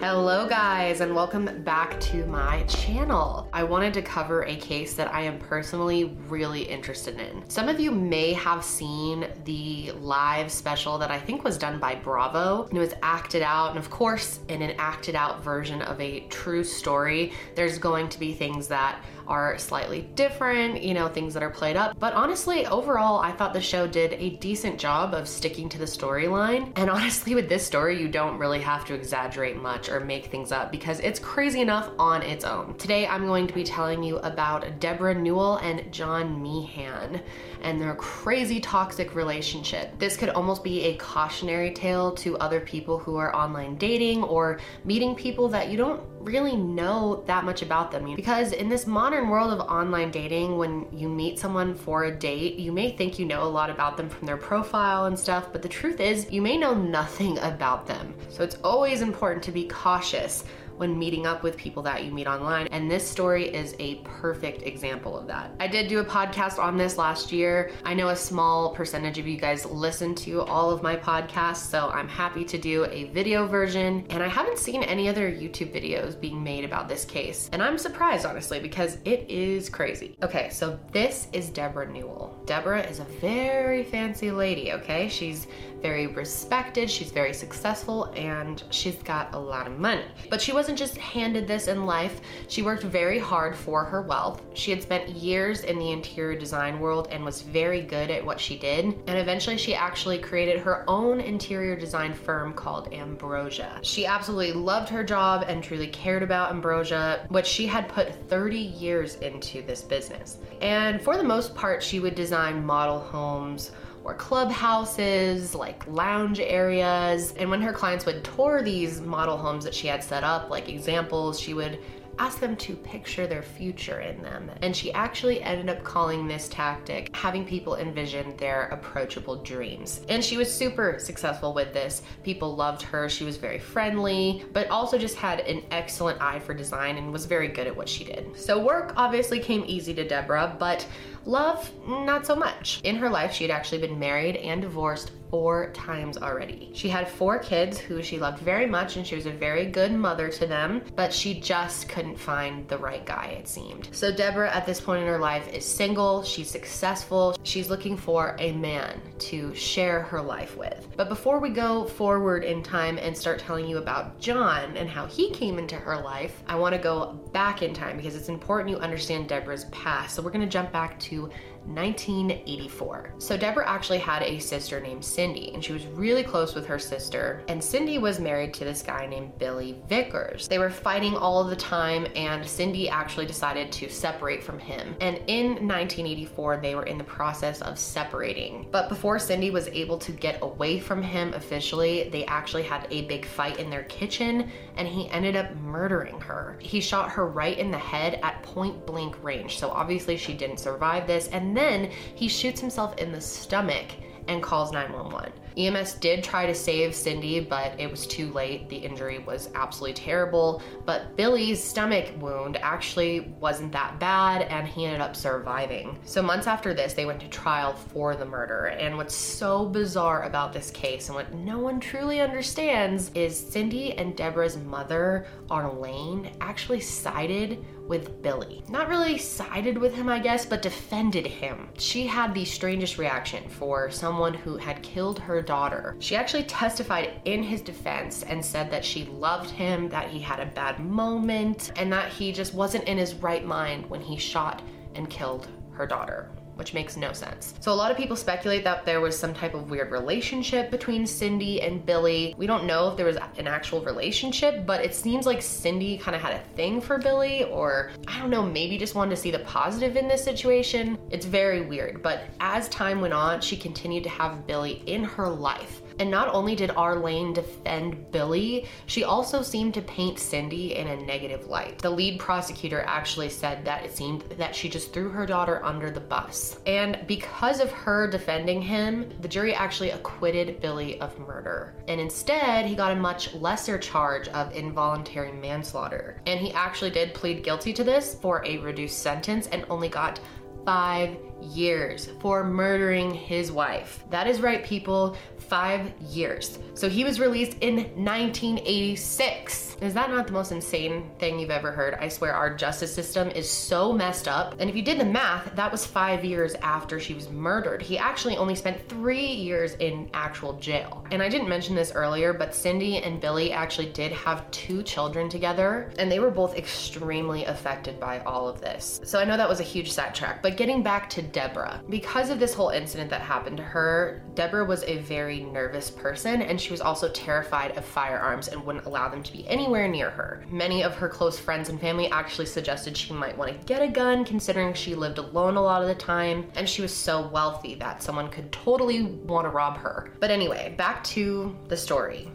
Hello guys and welcome back to my channel. I wanted to cover a case that I am personally really interested in. Some of you may have seen the live special that I think was done by Bravo. and It was acted out and of course in an acted out version of a true story, there's going to be things that are slightly different, you know, things that are played up. But honestly, overall, I thought the show did a decent job of sticking to the storyline. And honestly, with this story, you don't really have to exaggerate much or make things up because it's crazy enough on its own. Today, I'm going to be telling you about Deborah Newell and John Meehan and their crazy toxic relationship. This could almost be a cautionary tale to other people who are online dating or meeting people that you don't really know that much about them. Because in this modern world of online dating, when you meet someone for a date, you may think you know a lot about them from their profile and stuff, but the truth is, you may know nothing about them. So it's always important to be cautious when meeting up with people that you meet online. And this story is a perfect example of that. I did do a podcast on this last year. I know a small percentage of you guys listen to all of my podcasts, so I'm happy to do a video version. And I haven't seen any other YouTube videos being made about this case. And I'm surprised, honestly, because it is crazy. Okay, so this is Deborah Newell. Deborah is a very fancy lady, okay? She's very respected, she's very successful, and she's got a lot of money. But she wasn't just handed this in life, she worked very hard for her wealth. She had spent years in the interior design world and was very good at what she did. And eventually, she actually created her own interior design firm called Ambrosia. She absolutely loved her job and truly cared about Ambrosia, which she had put 30 years into this business. And for the most part, she would design model homes or clubhouses, like lounge areas. And when her clients would tour these model homes that she had set up, like examples, she would ask them to picture their future in them. And she actually ended up calling this tactic having people envision their approachable dreams. And she was super successful with this. People loved her. She was very friendly, but also just had an excellent eye for design and was very good at what she did. So work obviously came easy to Deborah, but Love, not so much. In her life, she had actually been married and divorced four times already. She had four kids who she loved very much and she was a very good mother to them, but she just couldn't find the right guy, it seemed. So Deborah, at this point in her life, is single, she's successful, she's looking for a man to share her life with. But before we go forward in time and start telling you about John and how he came into her life, I want to go back in time because it's important you understand Deborah's past. So we're going to jump back to 1984. So Deborah actually had a sister named Cindy, and she was really close with her sister. And Cindy was married to this guy named Billy Vickers. They were fighting all the time, and Cindy actually decided to separate from him. And in 1984, they were in the process of separating. But before Cindy was able to get away from him officially, they actually had a big fight in their kitchen, and he ended up murdering her. He shot her right in the head at point blank range. So obviously, she didn't survive this. And and then he shoots himself in the stomach and calls 911. EMS did try to save Cindy, but it was too late. The injury was absolutely terrible. But Billy's stomach wound actually wasn't that bad, and he ended up surviving. So, months after this, they went to trial for the murder. And what's so bizarre about this case, and what no one truly understands, is Cindy and Deborah's mother, Arlene, actually sided with Billy. Not really sided with him, I guess, but defended him. She had the strangest reaction for someone who had killed her daughter. She actually testified in his defense and said that she loved him, that he had a bad moment, and that he just wasn't in his right mind when he shot and killed her daughter which makes no sense. So a lot of people speculate that there was some type of weird relationship between Cindy and Billy. We don't know if there was an actual relationship, but it seems like Cindy kind of had a thing for Billy, or I don't know, maybe just wanted to see the positive in this situation. It's very weird, but as time went on, she continued to have Billy in her life. And not only did Arlene defend Billy, she also seemed to paint Cindy in a negative light. The lead prosecutor actually said that it seemed that she just threw her daughter under the bus. And because of her defending him, the jury actually acquitted Billy of murder. And instead, he got a much lesser charge of involuntary manslaughter. And he actually did plead guilty to this for a reduced sentence and only got five years for murdering his wife. That is right, people, five years. So he was released in 1986. Is that not the most insane thing you've ever heard? I swear our justice system is so messed up. And if you did the math, that was five years after she was murdered. He actually only spent three years in actual jail. And I didn't mention this earlier, but Cindy and Billy actually did have two children together, and they were both extremely affected by all of this. So I know that was a huge sidetrack, but getting back to Deborah, because of this whole incident that happened to her, Deborah was a very nervous person, and she was also terrified of firearms and wouldn't allow them to be anywhere near her. Many of her close friends and family actually suggested she might want to get a gun, considering she lived alone a lot of the time, and she was so wealthy that someone could totally want to rob her. But anyway, back to the story.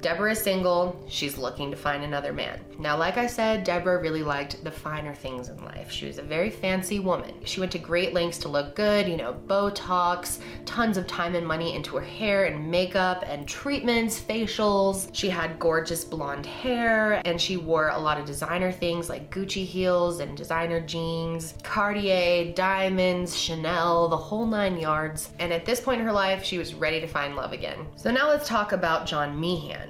Deborah is single. She's looking to find another man. Now, like I said, Deborah really liked the finer things in life. She was a very fancy woman. She went to great lengths to look good, you know, Botox, tons of time and money into her hair and makeup and treatments, facials. She had gorgeous blonde hair and she wore a lot of designer things like Gucci heels and designer jeans, Cartier, diamonds, Chanel, the whole nine yards. And at this point in her life, she was ready to find love again. So now let's talk about John Meehan.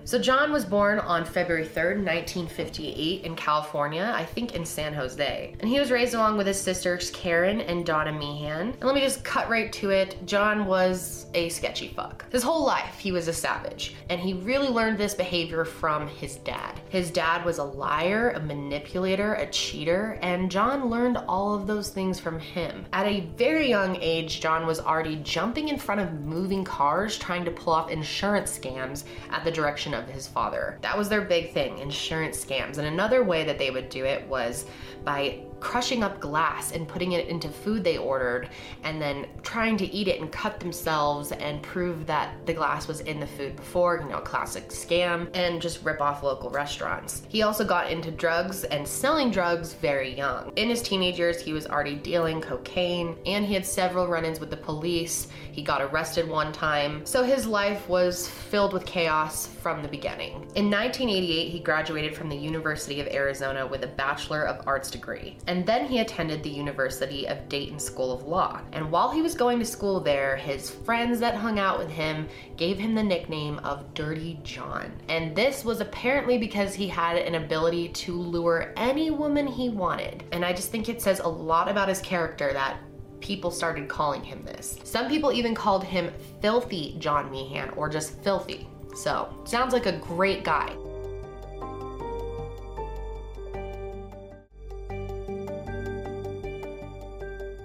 So John was born on February 3rd, 1958 in California, I think in San Jose. And he was raised along with his sisters Karen and Donna Meehan. And let me just cut right to it. John was a sketchy fuck. His whole life he was a savage, and he really learned this behavior from his dad. His dad was a liar, a manipulator, a cheater, and John learned all of those things from him. At a very young age, John was already jumping in front of moving cars trying to pull off insurance scams at the direction of his father. That was their big thing insurance scams. And another way that they would do it was by crushing up glass and putting it into food they ordered and then trying to eat it and cut themselves and prove that the glass was in the food before, you know, classic scam, and just rip off local restaurants. He also got into drugs and selling drugs very young. In his teenage years, he was already dealing cocaine and he had several run ins with the police. He got arrested one time. So his life was filled with chaos from the beginning. In 1988, he graduated from the University of Arizona with a Bachelor of Arts degree. And then he attended the University of Dayton School of Law. And while he was going to school there, his friends that hung out with him gave him the nickname of Dirty John. And this was apparently because he had an ability to lure any woman he wanted. And I just think it says a lot about his character that people started calling him this. Some people even called him Filthy John Meehan or just Filthy. So, sounds like a great guy.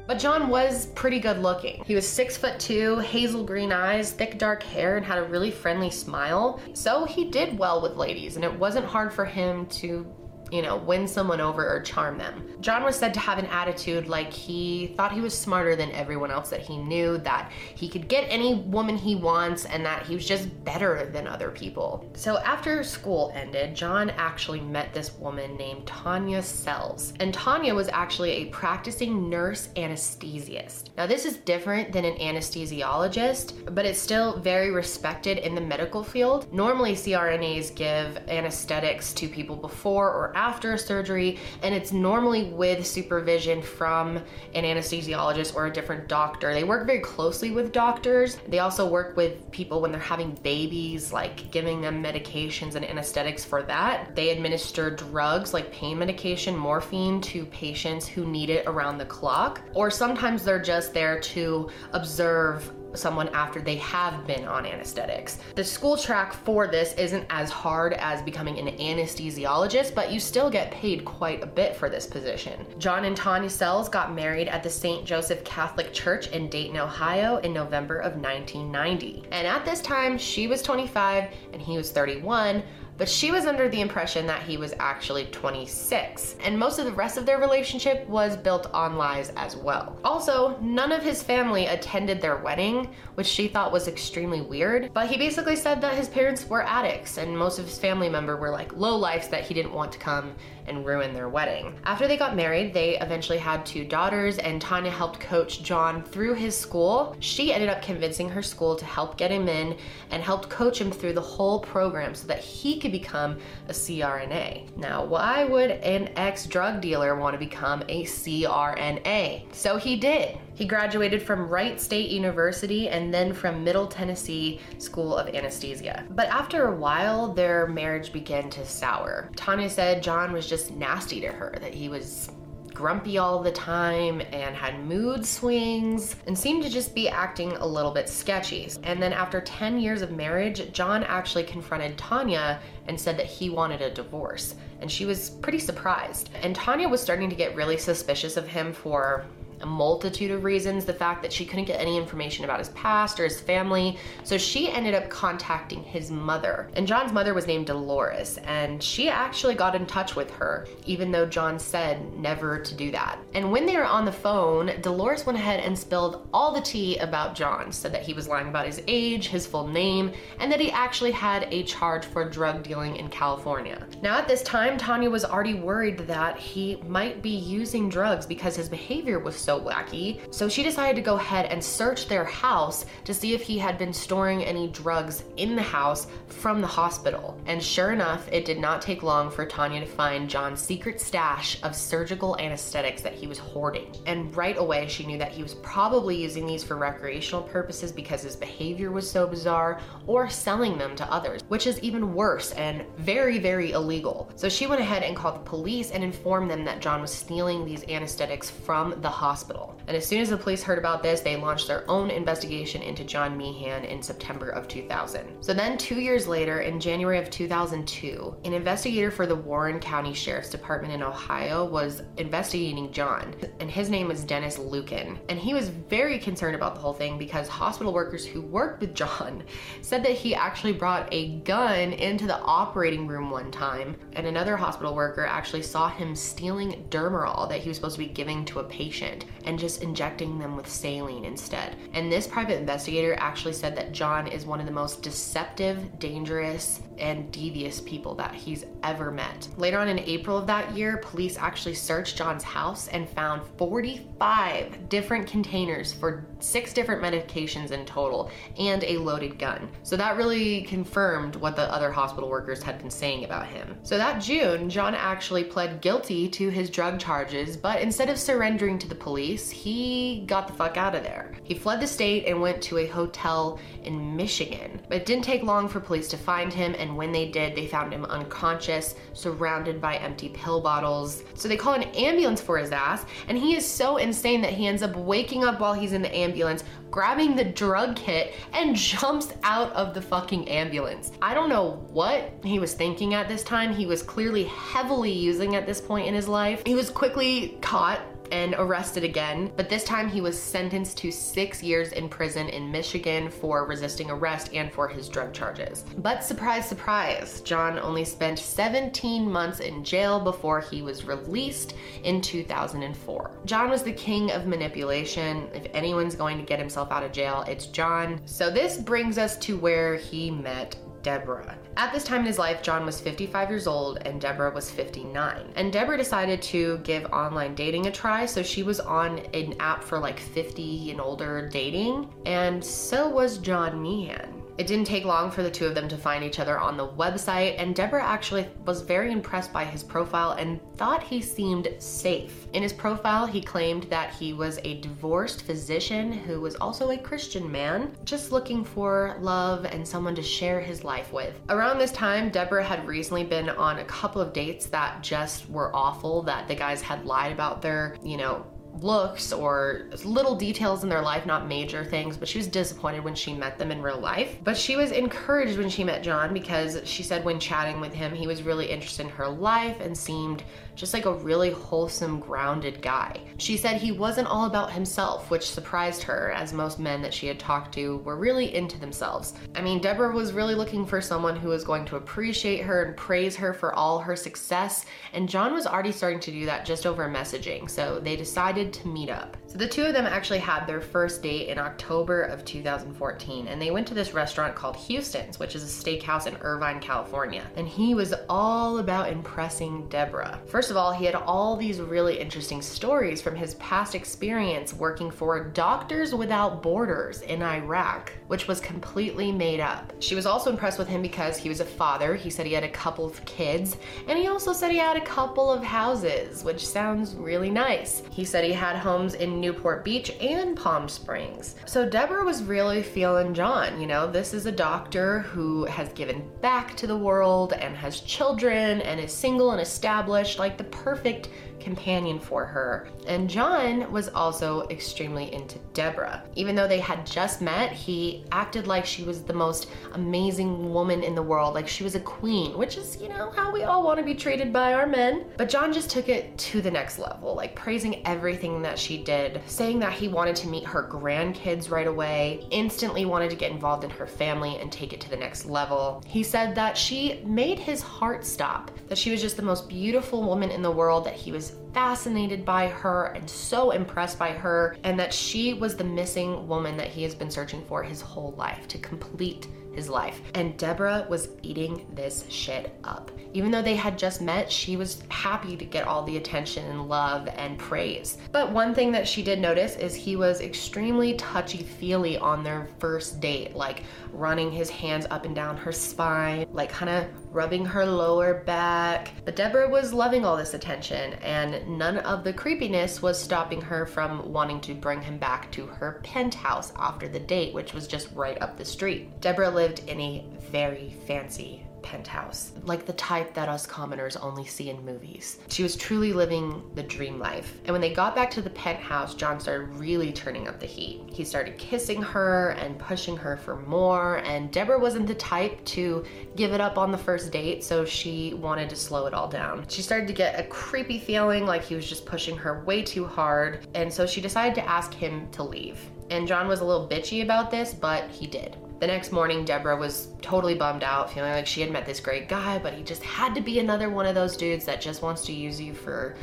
But John was pretty good looking. He was six foot two, hazel green eyes, thick dark hair, and had a really friendly smile. So he did well with ladies, and it wasn't hard for him to you know, win someone over or charm them. John was said to have an attitude like he thought he was smarter than everyone else that he knew, that he could get any woman he wants, and that he was just better than other people. So after school ended, John actually met this woman named Tanya Sells. And Tanya was actually a practicing nurse anesthetist. Now, this is different than an anesthesiologist, but it's still very respected in the medical field. Normally, CRNAs give anesthetics to people before or after a surgery, and it's normally with supervision from an anesthesiologist or a different doctor. They work very closely with doctors. They also work with people when they're having babies, like giving them medications and anesthetics for that. They administer drugs like pain medication, morphine to patients who need it around the clock, or sometimes they're just there to observe someone after they have been on anesthetics. The school track for this isn't as hard as becoming an anesthesiologist, but you still get paid quite a bit for this position. John and Tanya Sells got married at the St. Joseph Catholic Church in Dayton, Ohio in November of 1990. And at this time, she was 25 and he was 31 but she was under the impression that he was actually 26. And most of the rest of their relationship was built on lies as well. Also, none of his family attended their wedding, which she thought was extremely weird. But he basically said that his parents were addicts and most of his family member were like low lifes that he didn't want to come and ruin their wedding. After they got married, they eventually had two daughters, and Tanya helped coach John through his school. She ended up convincing her school to help get him in and helped coach him through the whole program so that he could become a CRNA. Now, why would an ex drug dealer want to become a CRNA? So he did. He graduated from Wright State University and then from Middle Tennessee School of Anesthesia. But after a while, their marriage began to sour. Tanya said John was just nasty to her, that he was grumpy all the time and had mood swings and seemed to just be acting a little bit sketchy. And then after 10 years of marriage, John actually confronted Tanya and said that he wanted a divorce. And she was pretty surprised. And Tanya was starting to get really suspicious of him for a multitude of reasons. The fact that she couldn't get any information about his past or his family. So she ended up contacting his mother. And John's mother was named Dolores, and she actually got in touch with her, even though John said never to do that. And when they were on the phone, Dolores went ahead and spilled all the tea about John, said that he was lying about his age, his full name, and that he actually had a charge for drug dealing in California. Now, at this time, Tanya was already worried that he might be using drugs because his behavior was so wacky. So she decided to go ahead and search their house to see if he had been storing any drugs in the house from the hospital. And sure enough, it did not take long for Tanya to find John's secret stash of surgical anesthetics that he was hoarding. And right away, she knew that he was probably using these for recreational purposes because his behavior was so bizarre, or selling them to others, which is even worse and very, very illegal. So she went ahead and called the police and informed them that John was stealing these anesthetics from the hospital hospital. And as soon as the police heard about this, they launched their own investigation into John Meehan in September of 2000. So then, two years later, in January of 2002, an investigator for the Warren County Sheriff's Department in Ohio was investigating John, and his name was Dennis Lukin. And he was very concerned about the whole thing because hospital workers who worked with John said that he actually brought a gun into the operating room one time, and another hospital worker actually saw him stealing Demerol that he was supposed to be giving to a patient and just injecting them with saline instead. And this private investigator actually said that John is one of the most deceptive, dangerous, and devious people that he's ever met. Later on in April of that year, police actually searched John's house and found 45 different containers for six different medications in total and a loaded gun. So that really confirmed what the other hospital workers had been saying about him. So that June, John actually pled guilty to his drug charges, but instead of surrendering to the police, he got the fuck out of there. He fled the state and went to a hotel in Michigan. But it didn't take long for police to find him, and when they did, they found him unconscious, surrounded by empty pill bottles. So they call an ambulance for his ass, and he is so insane that he ends up waking up while he's in the ambulance, grabbing the drug kit, and jumps out of the fucking ambulance. I don't know what he was thinking at this time. He was clearly heavily using at this point in his life. He was quickly caught and arrested again, but this time he was sentenced to six years in prison in Michigan for resisting arrest and for his drug charges. But surprise, surprise, John only spent 17 months in jail before he was released in 2004. John was the king of manipulation. If anyone's going to get himself out of jail, it's John. So this brings us to where he met Deborah. At this time in his life, John was 55 years old and Deborah was 59. And Deborah decided to give online dating a try, so she was on an app for like 50 and older dating, and so was John Meehan. It didn't take long for the two of them to find each other on the website, and Deborah actually was very impressed by his profile and thought he seemed safe. In his profile, he claimed that he was a divorced physician who was also a Christian man, just looking for love and someone to share his life with. Around this time, Deborah had recently been on a couple of dates that just were awful, that the guys had lied about their, you know, looks or little details in their life, not major things, but she was disappointed when she met them in real life. But she was encouraged when she met John because she said when chatting with him, he was really interested in her life and seemed just like a really wholesome, grounded guy. She said he wasn't all about himself, which surprised her, as most men that she had talked to were really into themselves. I mean, Deborah was really looking for someone who was going to appreciate her and praise her for all her success, and John was already starting to do that just over messaging, so they decided to meet up. The two of them actually had their first date in October of 2014, and they went to this restaurant called Houston's, which is a steakhouse in Irvine, California. And he was all about impressing Deborah. First of all, he had all these really interesting stories from his past experience working for Doctors Without Borders in Iraq, which was completely made up. She was also impressed with him because he was a father. He said he had a couple of kids, and he also said he had a couple of houses, which sounds really nice. He said he had homes in Newport Beach and Palm Springs. So Deborah was really feeling John. You know, this is a doctor who has given back to the world and has children and is single and established, like the perfect companion for her. And John was also extremely into Deborah. Even though they had just met, he acted like she was the most amazing woman in the world, like she was a queen, which is, you know, how we all want to be treated by our men. But John just took it to the next level, like praising everything that she did, saying that he wanted to meet her grandkids right away, instantly wanted to get involved in her family and take it to the next level. He said that she made his heart stop, that she was just the most beautiful woman in the world, that he was fascinated by her and so impressed by her, and that she was the missing woman that he has been searching for his whole life to complete his life. And Deborah was eating this shit up. Even though they had just met, she was happy to get all the attention and love and praise. But one thing that she did notice is he was extremely touchy feely on their first date, like running his hands up and down her spine, like kind of rubbing her lower back. But Deborah was loving all this attention, and none of the creepiness was stopping her from wanting to bring him back to her penthouse after the date, which was just right up the street. Deborah lived in a very fancy penthouse, like the type that us commoners only see in movies. She was truly living the dream life. And when they got back to the penthouse, John started really turning up the heat. He started kissing her and pushing her for more, and Deborah wasn't the type to give it up on the first date, so she wanted to slow it all down. She started to get a creepy feeling like he was just pushing her way too hard, and so she decided to ask him to leave. And John was a little bitchy about this, but he did. The next morning, Deborah was totally bummed out, feeling like she had met this great guy, but he just had to be another one of those dudes that just wants to use you for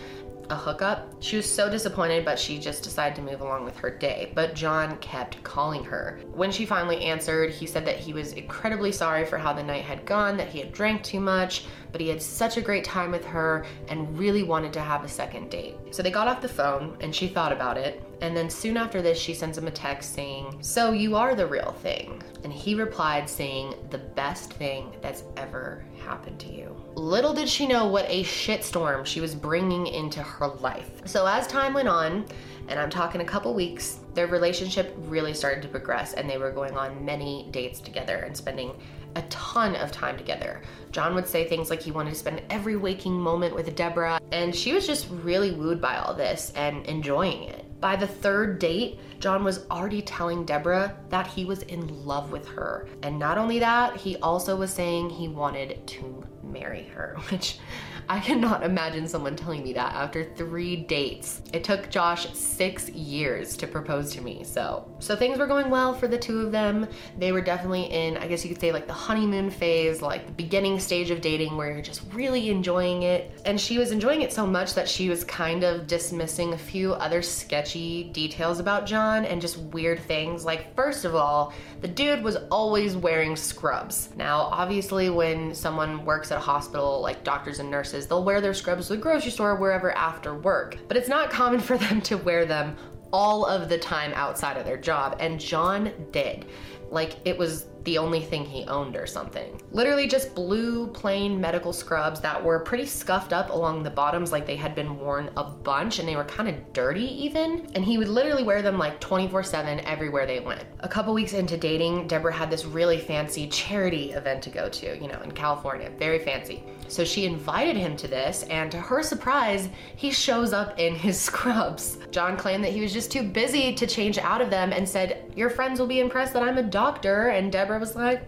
a hookup. She was so disappointed, but she just decided to move along with her day. But John kept calling her. When she finally answered, he said that he was incredibly sorry for how the night had gone, that he had drank too much, but he had such a great time with her and really wanted to have a second date. So they got off the phone and she thought about it. And then soon after this, she sends him a text saying, So you are the real thing. And he replied saying, The best thing that's ever happened to you. Little did she know what a shitstorm she was bringing into her life. So as time went on, and I'm talking a couple weeks, their relationship really started to progress and they were going on many dates together and spending a ton of time together. John would say things like he wanted to spend every waking moment with Deborah, and she was just really wooed by all this and enjoying it. By the third date, John was already telling Deborah that he was in love with her. And not only that, he also was saying he wanted to marry her, which I cannot imagine someone telling me that after three dates. It took Josh six years to propose to me, so. So things were going well for the two of them. They were definitely in, I guess you could say, like the honeymoon phase, like the beginning stage of dating where you're just really enjoying it. And she was enjoying it so much that she was kind of dismissing a few other sketchy details about John and just weird things. Like, first of all, the dude was always wearing scrubs. Now, obviously, when someone works at a hospital, like doctors and nurses, nurses, they'll wear their scrubs to the grocery store, wherever after work. But it's not common for them to wear them all of the time outside of their job. And John did. Like it was the only thing he owned or something. Literally just blue plain medical scrubs that were pretty scuffed up along the bottoms like they had been worn a bunch and they were kind of dirty even. And he would literally wear them like 24 7 everywhere they went. A couple weeks into dating, Deborah had this really fancy charity event to go to, you know, in California, very fancy. So she invited him to this, and to her surprise, he shows up in his scrubs. John claimed that he was just too busy to change out of them and said, Your friends will be impressed that I'm a doctor. And Deborah was like,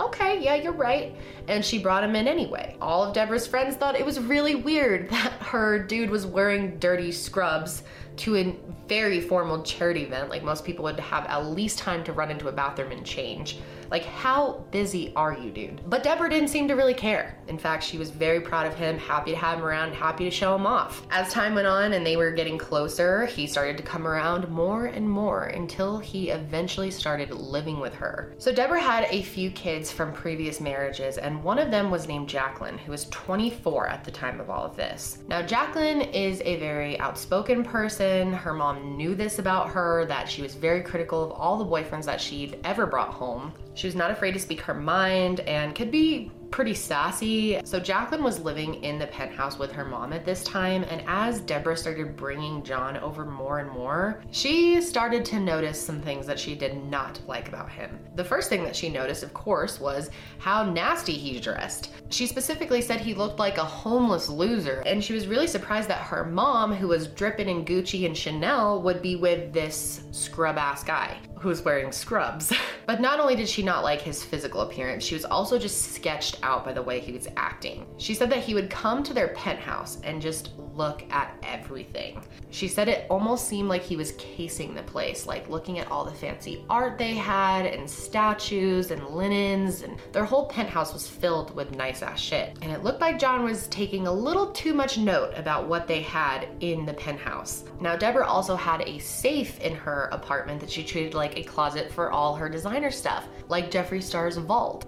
okay yeah, you're right. And she brought him in anyway. All of Deborah's friends thought it was really weird that her dude was wearing dirty scrubs to a very formal charity event. Like most people would have at least time to run into a bathroom and change. Like, how busy are you, dude? But Deborah didn't seem to really care. In fact, she was very proud of him, happy to have him around, happy to show him off. As time went on and they were getting closer, he started to come around more and more until he eventually started living with her. So Deborah had a few kids from previous marriages, and one of them was named Jacqueline, who was 24 at the time of all of this. Now, Jacqueline is a very outspoken person. Her mom knew this about her, that she was very critical of all the boyfriends that she'd ever brought home. She was not afraid to speak her mind and could be pretty sassy. So Jacqueline was living in the penthouse with her mom at this time, and as Deborah started bringing John over more and more, she started to notice some things that she did not like about him. The first thing that she noticed, of course, was how nasty he dressed. She specifically said he looked like a homeless loser, and she was really surprised that her mom, who was dripping in Gucci and Chanel, would be with this scrub ass guy who's wearing scrubs. but not only did she not like his physical appearance, she was also just sketched out by the way he was acting. She said that he would come to their penthouse and just look at everything. She said it almost seemed like he was casing the place, like looking at all the fancy art they had and statues and linens, and their whole penthouse was filled with nice ass shit. And it looked like John was taking a little too much note about what they had in the penthouse. Now, Deborah also had a safe in her apartment that she treated like a closet for all her designer stuff, like Jeffree Star's vault.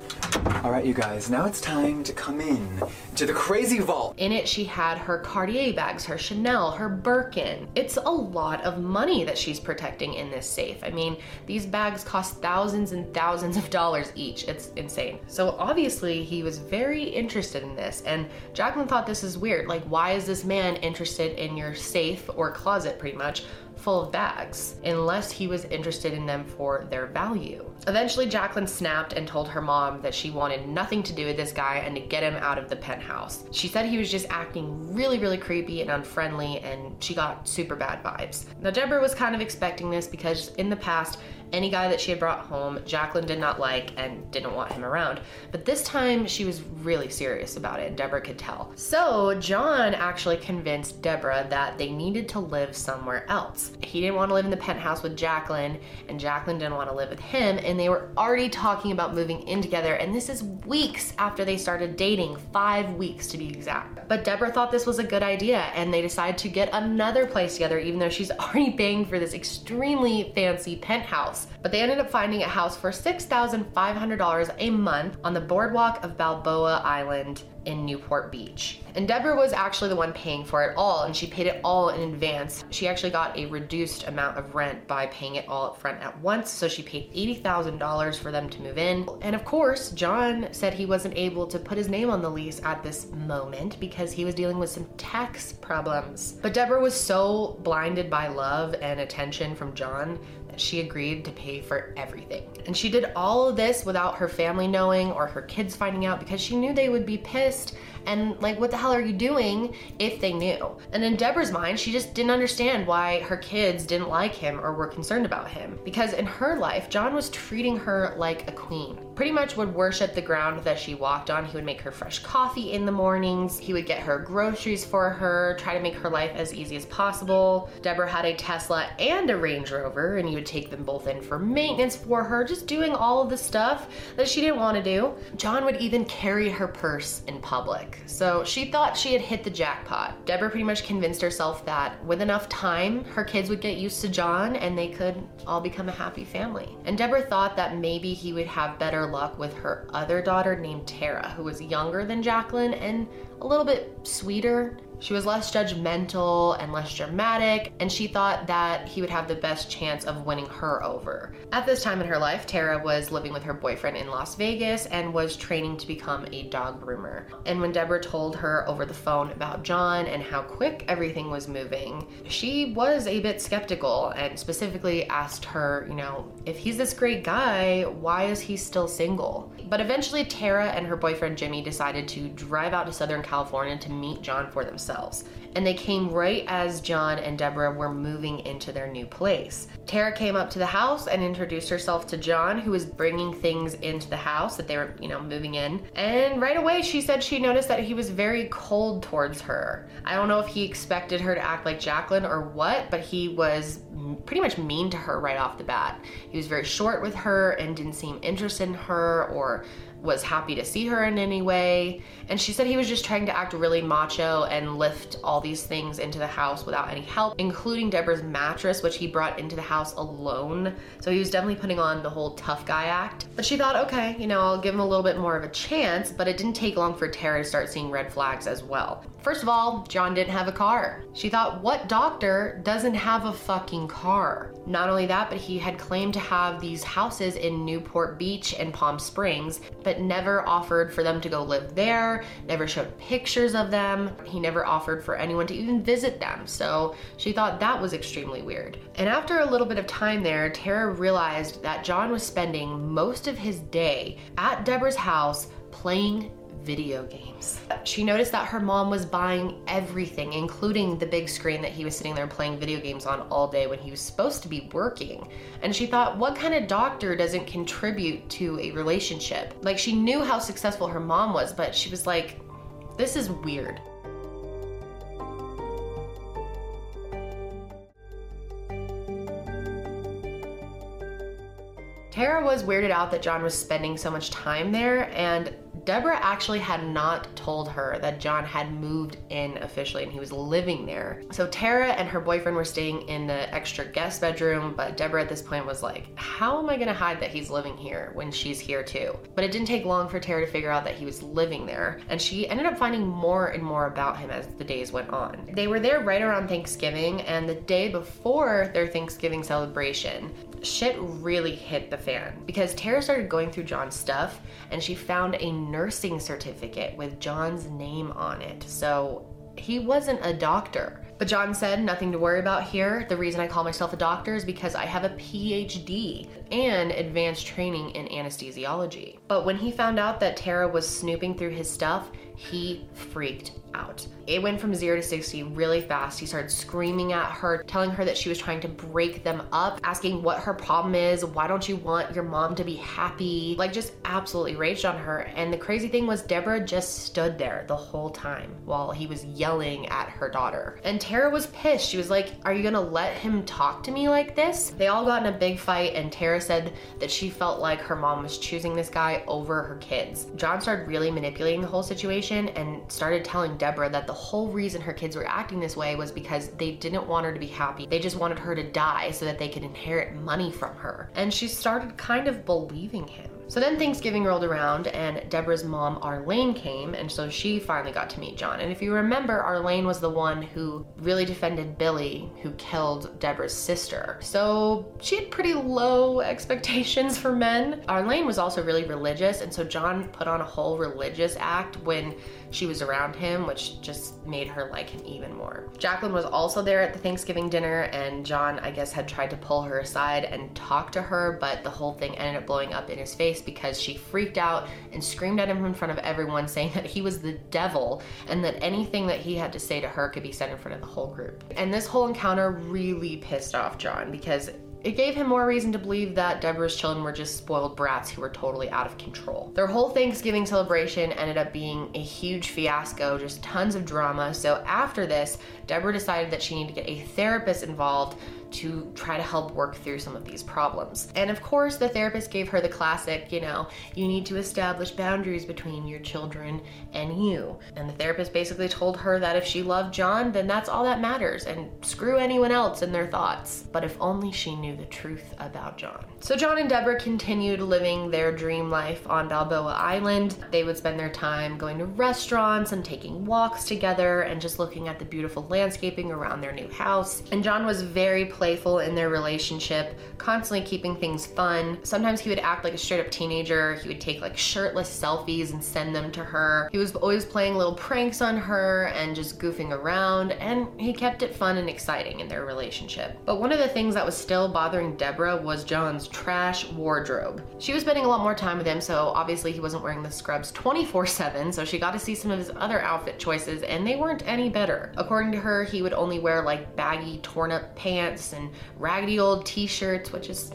All right, you guys, now it's time to come in to the crazy vault. In it, she had her Cartier bags, her Chanel, her Birkin. It's a lot of money that she's protecting in this safe. I mean, these bags cost thousands and thousands of dollars each. It's insane. So obviously, he was very interested in this, and Jacqueline thought this is weird. Like, why is this man interested in your safe or closet, pretty much? Full of bags unless he was interested in them for their value. Eventually, Jacqueline snapped and told her mom that she wanted nothing to do with this guy and to get him out of the penthouse. She said he was just acting really, really creepy and unfriendly, and she got super bad vibes. Now, Deborah was kind of expecting this because in the past, any guy that she had brought home, Jacqueline did not like and didn't want him around. But this time she was really serious about it. Deborah could tell. So John actually convinced Deborah that they needed to live somewhere else. He didn't want to live in the penthouse with Jacqueline, and Jacqueline didn't want to live with him, and they were already talking about moving in together. And this is weeks after they started dating, five weeks to be exact. But Deborah thought this was a good idea, and they decided to get another place together, even though she's already paying for this extremely fancy penthouse house, but they ended up finding a house for $6,500 a month on the boardwalk of Balboa Island in Newport Beach. And Deborah was actually the one paying for it all, and she paid it all in advance. She actually got a reduced amount of rent by paying it all up front at once, so she paid $80,000 for them to move in. And of course, John said he wasn't able to put his name on the lease at this moment because he was dealing with some tax problems. But Deborah was so blinded by love and attention from John she agreed to pay for everything. And she did all of this without her family knowing or her kids finding out because she knew they would be pissed and like what the hell are you doing if they knew and in deborah's mind she just didn't understand why her kids didn't like him or were concerned about him because in her life john was treating her like a queen pretty much would worship the ground that she walked on. He would make her fresh coffee in the mornings. He would get her groceries for her try to make her life as easy as possible. Deborah had a tesla and a range rover and he would take them both in for maintenance for her just doing all of the stuff that she didn't want to do. John would even carry her purse in public. So she thought she had hit the jackpot. Deborah pretty much convinced herself that with enough time, her kids would get used to John and they could all become a happy family. And Deborah thought that maybe he would have better luck with her other daughter named Tara, who was younger than Jacqueline and a little bit sweeter she was less judgmental and less dramatic, and she thought that he would have the best chance of winning her over. At this time in her life, Tara was living with her boyfriend in Las Vegas and was training to become a dog groomer. And when Deborah told her over the phone about John and how quick everything was moving, she was a bit skeptical and specifically asked her, you know, if he's this great guy, why is he still single? But eventually, Tara and her boyfriend Jimmy decided to drive out to Southern California to meet John for themselves. And they came right as John and Deborah were moving into their new place. Tara came up to the house and introduced herself to John, who was bringing things into the house that they were, you know, moving in. And right away, she said she noticed that he was very cold towards her. I don't know if he expected her to act like Jacqueline or what, but he was pretty much mean to her right off the bat. He was very short with her and didn't seem interested in her or was happy to see her in any way. And she said he was just trying to act really macho and lift all these things into the house without any help, including Deborah's mattress, which he brought into the house alone. So he was definitely putting on the whole tough guy act. But she thought, okay, you know, I'll give him a little bit more of a chance, but it didn't take long for Tara to start seeing red flags as well. First of all, John didn't have a car. She thought, what doctor doesn't have a fucking car? Not only that, but he had claimed to have these houses in Newport Beach and Palm Springs, but never offered for them to go live there, never showed pictures of them. He never offered for anyone to even visit them. So she thought that was extremely weird. And after a little bit of time there, Tara realized that John was spending most of his day at Deborah's house playing video games. She noticed that her mom was buying everything, including the big screen that he was sitting there playing video games on all day when he was supposed to be working. And she thought, what kind of doctor doesn't contribute to a relationship? Like, she knew how successful her mom was, but she was like, this is weird. Tara was weirded out that John was spending so much time there, and Deborah actually had not told her that John had moved in officially and he was living there. So Tara and her boyfriend were staying in the extra guest bedroom, but Deborah at this point was like, How am I gonna hide that he's living here when she's here too? But it didn't take long for Tara to figure out that he was living there, and she ended up finding more and more about him as the days went on. They were there right around Thanksgiving, and the day before their Thanksgiving celebration, shit really hit the fan because Tara started going through John's stuff and she found a nursing certificate with John's name on it. So he wasn't a doctor. But John said, nothing to worry about here. The reason I call myself a doctor is because I have a PhD and advanced training in anesthesiology. But when he found out that Tara was snooping through his stuff, he freaked out. It went from zero to 60 really fast. He started screaming at her, telling her that she was trying to break them up, asking what her problem is. Why don't you want your mom to be happy? Like, just absolutely raged on her. And the crazy thing was, Deborah just stood there the whole time while he was yelling at her daughter. And Tara was pissed. She was like, Are you gonna let him talk to me like this? They all got in a big fight, and Tara said that she felt like her mom was choosing this guy over her kids. John started really manipulating the whole situation and started telling Deborah that the whole reason her kids were acting this way was because they didn't want her to be happy. They just wanted her to die so that they could inherit money from her. And she started kind of believing him. So then Thanksgiving rolled around and Deborah's mom, Arlene, came, and so she finally got to meet John. And if you remember, Arlene was the one who really defended Billy, who killed Deborah's sister. So she had pretty low expectations for men. Arlene was also really religious, and so John put on a whole religious act when she was around him, which just made her like him even more. Jacqueline was also there at the Thanksgiving dinner, and John, I guess, had tried to pull her aside and talk to her, but the whole thing ended up blowing up in his face because she freaked out and screamed at him in front of everyone, saying that he was the devil and that anything that he had to say to her could be said in front of the whole group. And this whole encounter really pissed off John because it gave him more reason to believe that Deborah's children were just spoiled brats who were totally out of control. Their whole Thanksgiving celebration ended up being a huge fiasco, just tons of drama. So after this, Deborah decided that she needed to get a therapist involved to try to help work through some of these problems. And of course, the therapist gave her the classic, you know, you need to establish boundaries between your children and you. And the therapist basically told her that if she loved John, then that's all that matters, and screw anyone else and their thoughts. But if only she knew the truth about John. So John and Deborah continued living their dream life on Balboa Island. They would spend their time going to restaurants and taking walks together and just looking at the beautiful landscaping around their new house. And John was very playful in their relationship, constantly keeping things fun. Sometimes he would act like a straight up teenager. He would take like shirtless selfies and send them to her. He was always playing little pranks on her and just goofing around, and he kept it fun and exciting in their relationship. But one of the things that was still bothering Deborah was John's trash wardrobe. She was spending a lot more time with him, so obviously he wasn't wearing the scrubs 24 7, so she got to see some of his other outfit choices, and they weren't any better. According to her, he would only wear like baggy, torn up pants and raggedy old t shirts, which is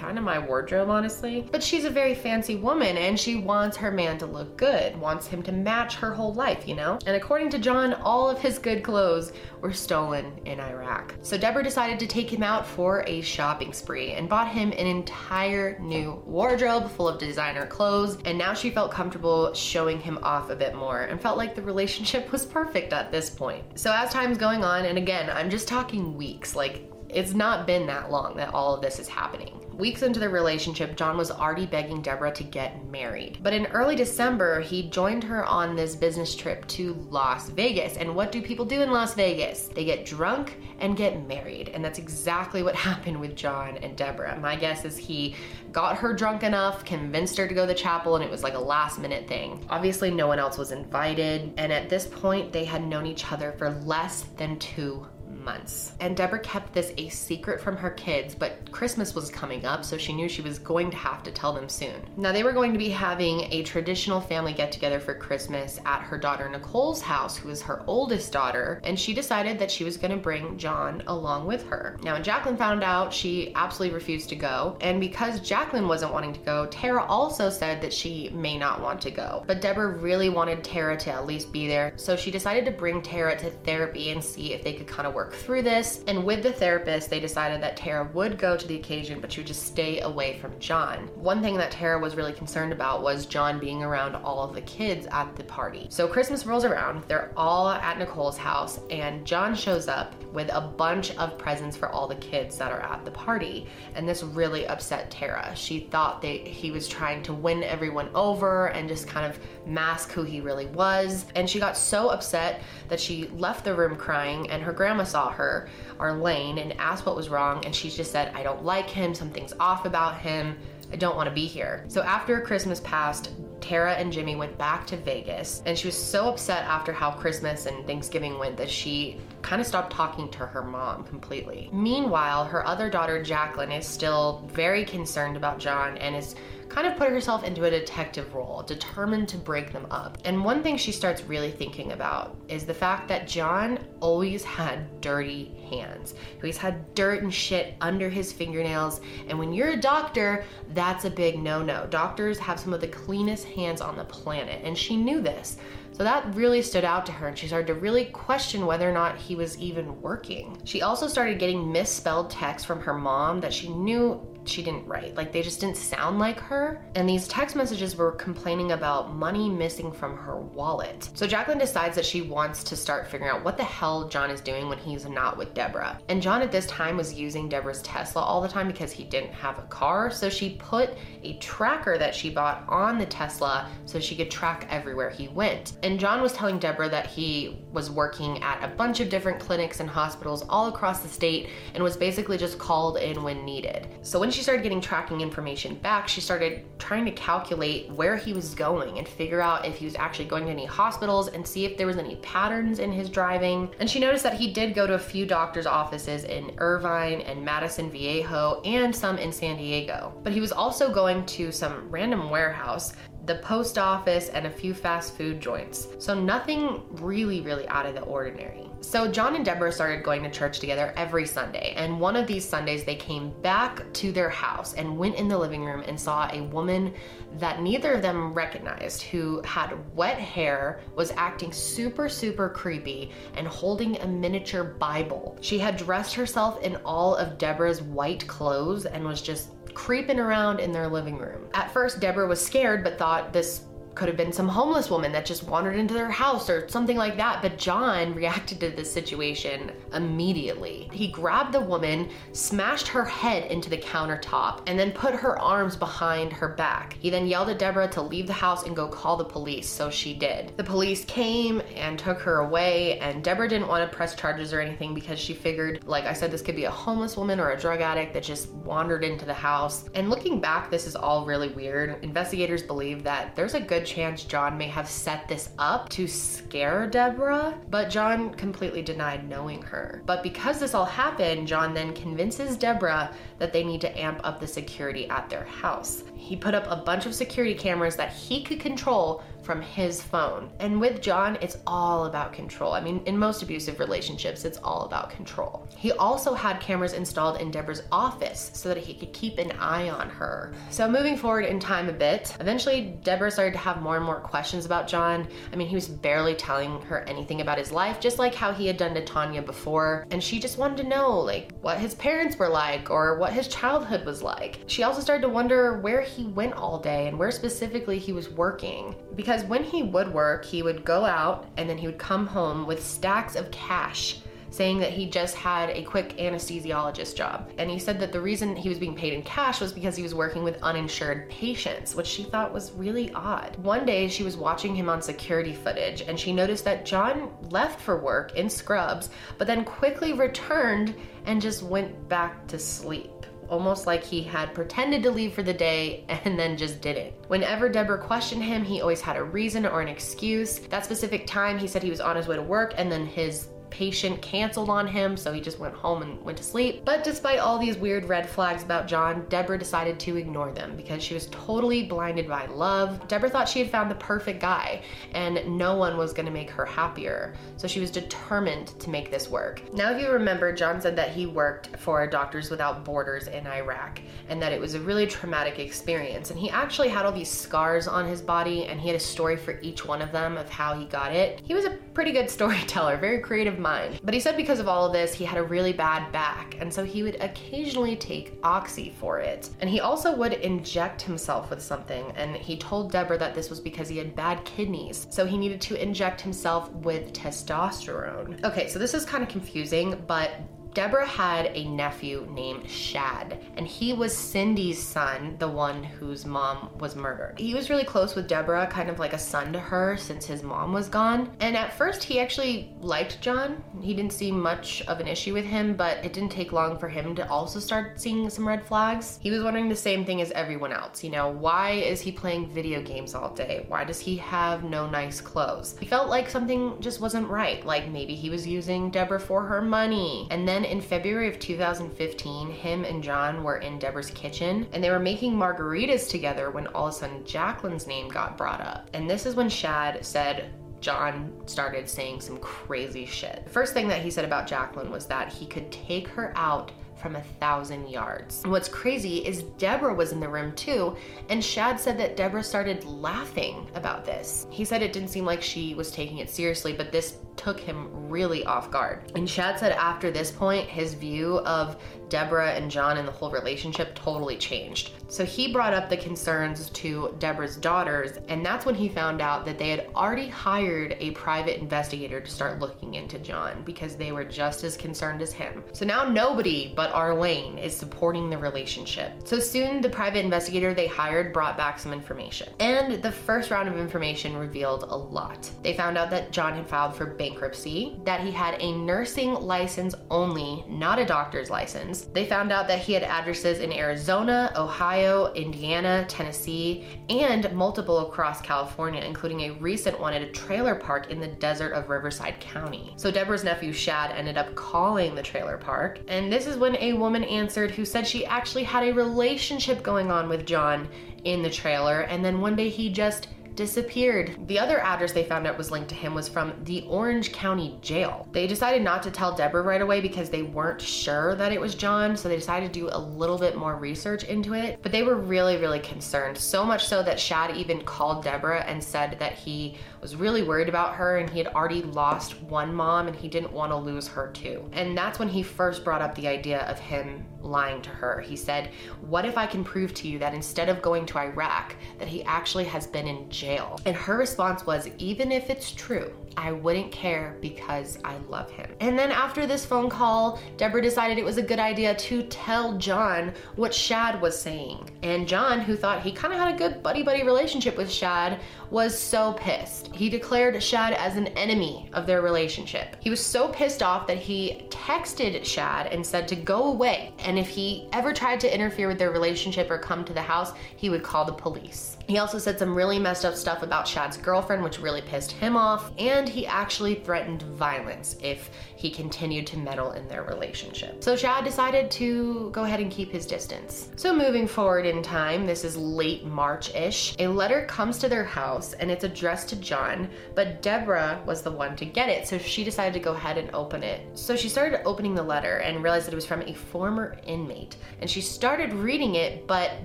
kind of my wardrobe, honestly. But she's a very fancy woman and she wants her man to look good, wants him to match her whole life, you know? And according to John, all of his good clothes were stolen in Iraq. So Deborah decided to take him out for a shopping spree and bought him an entire new wardrobe full of designer clothes. And now she felt comfortable showing him off a bit more and felt like the relationship was perfect at this point. So as time's going on, and again, I'm just talking weeks, like it's not been that long that all of this is happening. Weeks into the relationship, John was already begging Deborah to get married. But in early December, he joined her on this business trip to Las Vegas. And what do people do in Las Vegas? They get drunk and get married. And that's exactly what happened with John and Deborah. My guess is he got her drunk enough, convinced her to go to the chapel, and it was like a last minute thing. Obviously, no one else was invited. And at this point, they had known each other for less than two months. And Deborah kept this a secret from her kids, but Christmas was coming up, so she knew she was going to have to tell them soon. Now, they were going to be having a traditional family get together for Christmas at her daughter Nicole's house, who is her oldest daughter, and she decided that she was going to bring John along with her. Now, when Jacqueline found out, she absolutely refused to go, and because Jacqueline wasn't wanting to go, Tara also said that she may not want to go. But Deborah really wanted Tara to at least be there, so she decided to bring Tara to therapy and see if they could kind of work through this. And with the therapist, they decided that Tara would go to the occasion, but she would just stay away from John. One thing that Tara was really concerned about was John being around all of the kids at the party. So Christmas rolls around, they're all at Nicole's house, and John shows up with a bunch of presents for all the kids that are at the party. And this really upset Tara. She thought that he was trying to win everyone over and just kind of mask who he really was. And she got so upset that she left the room crying, and her grandma saw her, Arlene, and asked what was wrong. And she just said, I don't like him, something's off about him. I don't want to be here. So after Christmas passed, Tara and Jimmy went back to Vegas, and she was so upset after how Christmas and Thanksgiving went that she kind of stopped talking to her mom completely. Meanwhile, her other daughter, Jacqueline, is still very concerned about John and is kind of put herself into a detective role, determined to break them up. And one thing she starts really thinking about is the fact that John always had dirty hands. He always had dirt and shit under his fingernails. And when you're a doctor, that's a big no no. Doctors have some of the cleanest hands on the planet. And she knew this. So that really stood out to her, and she started to really question whether or not he was even working. She also started getting misspelled texts from her mom that she knew she didn't write. Like they just didn't sound like her. And these text messages were complaining about money missing from her wallet. So Jacqueline decides that she wants to start figuring out what the hell John is doing when he's not with Deborah. And John at this time was using Deborah's Tesla all the time because he didn't have a car. So she put a tracker that she bought on the Tesla so she could track everywhere he went. And John was telling Deborah that he was working at a bunch of different clinics and hospitals all across the state and was basically just called in when needed. So when she started getting tracking information back, she started trying to calculate where he was going and figure out if he was actually going to any hospitals and see if there was any patterns in his driving. And she noticed that he did go to a few doctor's offices in Irvine and Mission Viejo and some in San Diego. But he was also going to some random warehouse the post office, and a few fast food joints. So nothing really, really out of the ordinary. So John and Deborah started going to church together every Sunday, and one of these Sundays they came back to their house and went in the living room and saw a woman that neither of them recognized who had wet hair, was acting super, super creepy, and holding a miniature Bible. She had dressed herself in all of Deborah's white clothes and was just creeping around in their living room. At first, Deborah was scared but thought this could have been some homeless woman that just wandered into their house or something like that. But John reacted to this situation immediately. He grabbed the woman, smashed her head into the countertop, and then put her arms behind her back. He then yelled at Deborah to leave the house and go call the police, so she did. The police came and took her away, and Deborah didn't want to press charges or anything because she figured, like I said, this could be a homeless woman or a drug addict that just wandered into the house. And looking back, this is all really weird. Investigators believe that there's a good chance John may have set this up to scare Deborah, but John completely denied knowing her. But because this all happened, John then convinces Deborah that they need to amp up the security at their house. He put up a bunch of security cameras that he could control from his phone. And with John, it's all about control. I mean, in most abusive relationships, it's all about control. He also had cameras installed in Deborah's office so that he could keep an eye on her. So, moving forward in time a bit, eventually Deborah started to have more and more questions about John. I mean, he was barely telling her anything about his life, just like how he had done to Tanya before. And she just wanted to know, like, what his parents were like or what his childhood was like. She also started to wonder where he went all day and where specifically he was working. Because when he would work, he would go out and then he would come home with stacks of cash saying that he just had a quick anesthesiologist job. And he said that the reason he was being paid in cash was because he was working with uninsured patients, which she thought was really odd. One day she was watching him on security footage and she noticed that John left for work in scrubs, but then quickly returned and just went back to sleep almost like he had pretended to leave for the day and then just didn't. Whenever Deborah questioned him, he always had a reason or an excuse. That specific time, he said he was on his way to work and then his patient canceled on him, so he just went home and went to sleep. But despite all these weird red flags about John, Deborah decided to ignore them because she was totally blinded by love. Deborah thought she had found the perfect guy, and no one was gonna make her happier. So she was determined to make this work. Now, if you remember, John said that he worked for Doctors Without Borders in Iraq and that it was a really traumatic experience. And he actually had all these scars on his body, and he had a story for each one of them of how he got it. He was a pretty good storyteller, very creative mind. But he said because of all of this, he had a really bad back, and so he would occasionally take Oxy for it. And he also would inject himself with something, and he told Deborah that this was because he had bad kidneys, so he needed to inject himself with testosterone. Okay, so this is kind of confusing, but Deborah had a nephew named Shad, and he was Cindy's son, the one whose mom was murdered. He was really close with Deborah, kind of like a son to her since his mom was gone. And at first, he actually liked John. He didn't see much of an issue with him, but it didn't take long for him to also start seeing some red flags. He was wondering the same thing as everyone else. You know, why is he playing video games all day? Why does he have no nice clothes? He felt like something just wasn't right, like maybe he was using Deborah for her money. And then then in February of 2015, him and John were in Deborah's kitchen and they were making margaritas together when all of a sudden Jacqueline's name got brought up. And this is when Shad said, John started saying some crazy shit. The first thing that he said about Jacqueline was that he could take her out from a thousand yards. What's crazy is Deborah was in the room too, and Shad said that Deborah started laughing about this. He said it didn't seem like she was taking it seriously, but this took him really off guard. And Shad said after this point, his view of Deborah and John and the whole relationship totally changed. So he brought up the concerns to Deborah's daughters, and that's when he found out that they had already hired a private investigator to start looking into John because they were just as concerned as him. So now nobody but Arlene is supporting the relationship. So soon the private investigator they hired brought back some information. And the first round of information revealed a lot. They found out that John had filed for bankruptcy, that he had a nursing license only, not a doctor's license they found out that he had addresses in Arizona, Ohio, Indiana, Tennessee, and multiple across California, including a recent one at a trailer park in the desert of Riverside County. So Deborah's nephew Shad ended up calling the trailer park, and this is when a woman answered who said she actually had a relationship going on with John in the trailer, and then one day he just disappeared. The other address they found out was linked to him was from the Orange County Jail. They decided not to tell Deborah right away because they weren't sure that it was John, so they decided to do a little bit more research into it. But they were really, really concerned. So much so that Shad even called Deborah and said that he was really worried about her and he had already lost one mom and he didn't want to lose her too. And that's when he first brought up the idea of him lying to her. He said, What if I can prove to you that instead of going to Iraq, that he actually has been in jail? And her response was, Even if it's true, I wouldn't care because I love him. And then after this phone call, Deborah decided it was a good idea to tell John what Shad was saying. And John, who thought he kind of had a good buddy buddy relationship with Shad, was so pissed. He declared Shad as an enemy of their relationship. He was so pissed off that he texted Shad and said to go away. And if he ever tried to interfere with their relationship or come to the house, he would call the police. He also said some really messed up stuff about Shad's girlfriend, which really pissed him off, and he actually threatened violence if he continued to meddle in their relationship. So Shad decided to go ahead and keep his distance. So moving forward in time, this is late March ish, a letter comes to their house and it's addressed to John, but Deborah was the one to get it, so she decided to go ahead and open it. So she started opening the letter and realized that it was from a former inmate. And she started reading it, but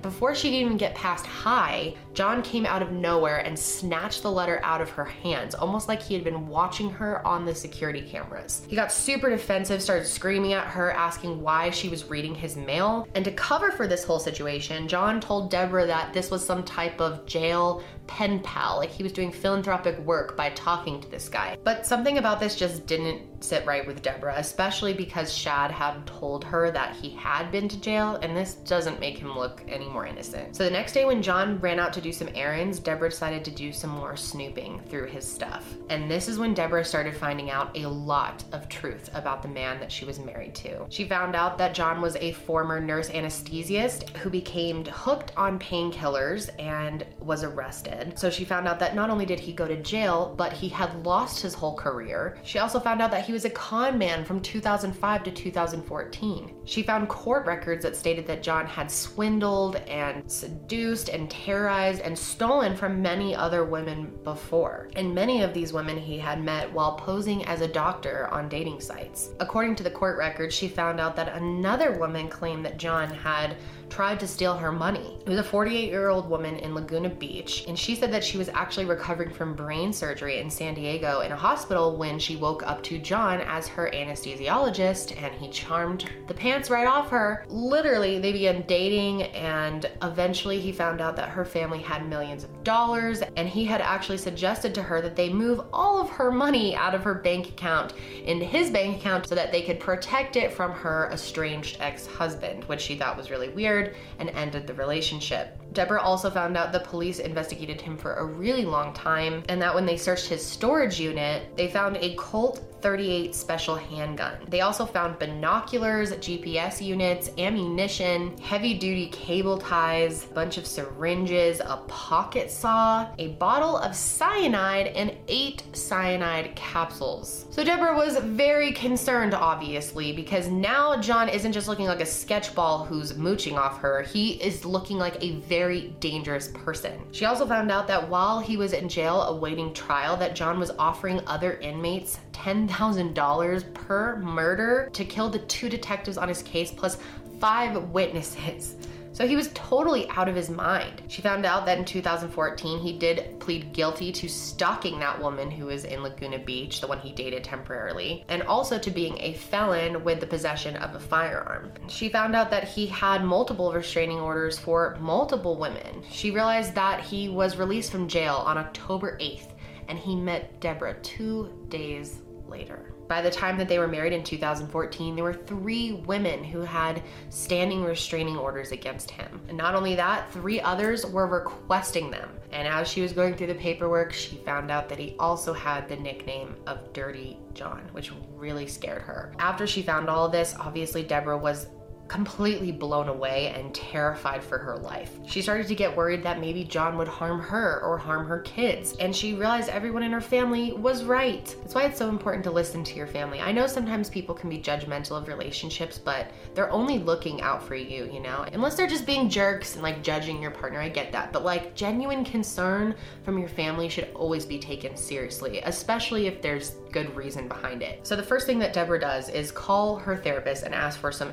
before she could even get past hi, John came out of nowhere and snatched the letter out of her hands, almost like he had been watching her on the security cameras. He got got super defensive, started screaming at her, asking why she was reading his mail. And to cover for this whole situation, John told Deborah that this was some type of jail pen pal, like he was doing philanthropic work by talking to this guy. But something about this just didn't sit right with Deborah, especially because Shad had told her that he had been to jail, and this doesn't make him look any more innocent. So the next day, when John ran out to do some errands, Deborah decided to do some more snooping through his stuff. And this is when Deborah started finding out a lot of truth about the man that she was married to. She found out that John was a former nurse anesthetist who became hooked on painkillers and was arrested. So she found out that not only did he go to jail, but he had lost his whole career. She also found out that he was a con man from 2005 to 2014. She found court records that stated that John had swindled and seduced and terrorized and stolen from many other women before. And many of these women he had met while posing as a doctor on dating sites. According to the court records, she found out that another woman claimed that John had tried to steal her money. It was a 48 year old woman in Laguna Beach, and she said that she was actually recovering from brain surgery in San Diego in a hospital when she woke up to John as her anesthesiologist, and he charmed the pants right off her. Literally, they began dating, and eventually he found out that her family had millions of dollars, and he had actually suggested to her that they move all of her money out of her bank account into his bank account so that they could protect it from her estranged ex husband, which she thought was really weird and ended the relationship. Deborah also found out the police investigated him for a really long time, and that when they searched his storage unit, they found a Colt 38 special handgun. They also found binoculars, GPS units, ammunition, heavy duty cable ties, a bunch of syringes, a pocket saw, a bottle of cyanide, and eight cyanide capsules. So Deborah was very concerned, obviously, because now John isn't just looking like a sketchball who's mooching off her, he is looking like a very dangerous person. She also found out that while he was in jail awaiting trial, that John was offering other inmates $10,000 per murder to kill the two detectives on his case plus five witnesses. So he was totally out of his mind. She found out that in 2014 he did plead guilty to stalking that woman who was in Laguna Beach, the one he dated temporarily, and also to being a felon with the possession of a firearm. She found out that he had multiple restraining orders for multiple women. She realized that he was released from jail on October 8th and he met Deborah two days later. By the time that they were married in 2014, there were three women who had standing restraining orders against him. And not only that, three others were requesting them. And as she was going through the paperwork, she found out that he also had the nickname of Dirty John, which really scared her. After she found all of this, obviously Deborah was completely blown away and terrified for her life. She started to get worried that maybe John would harm her or harm her kids, and she realized everyone in her family was right. That's why it's so important to listen to your family. I know sometimes people can be judgmental of relationships, but they're only looking out for you, you know? Unless they're just being jerks and like judging your partner, I get that. But like genuine concern from your family should always be taken seriously, especially if there's good reason behind it. So the first thing that Deborah does is call her therapist and ask for some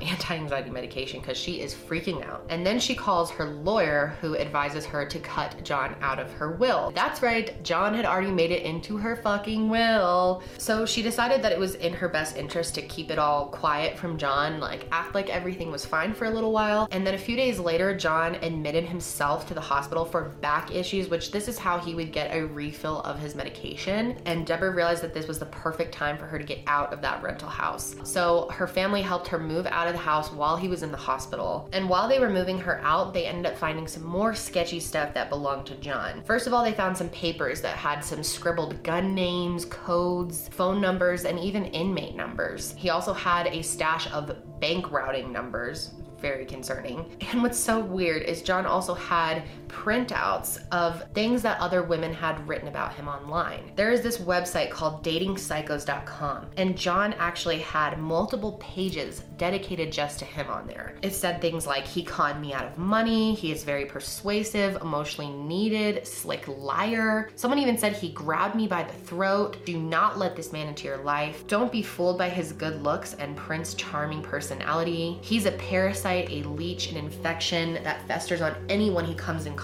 medication because she is freaking out. And then she calls her lawyer who advises her to cut John out of her will. That's right, John had already made it into her fucking will. So she decided that it was in her best interest to keep it all quiet from John, like act like everything was fine for a little while. And then a few days later, John admitted himself to the hospital for back issues, which this is how he would get a refill of his medication. And Deborah realized that this was the perfect time for her to get out of that rental house. So her family helped her move out of the house while he was in the hospital. And while they were moving her out, they ended up finding some more sketchy stuff that belonged to John. First of all, they found some papers that had some scribbled gun names, codes, phone numbers, and even inmate numbers. He also had a stash of bank routing numbers very concerning. And what's so weird is John also had printouts of things that other women had written about him online. There is this website called datingpsychos.com, and John actually had multiple pages dedicated just to him on there. It said things like, he conned me out of money, he is very persuasive, emotionally needed, slick liar. Someone even said he grabbed me by the throat. Do not let this man into your life. Don't be fooled by his good looks and Prince Charming personality. He's a parasite, a leech, an infection that festers on anyone he comes in contact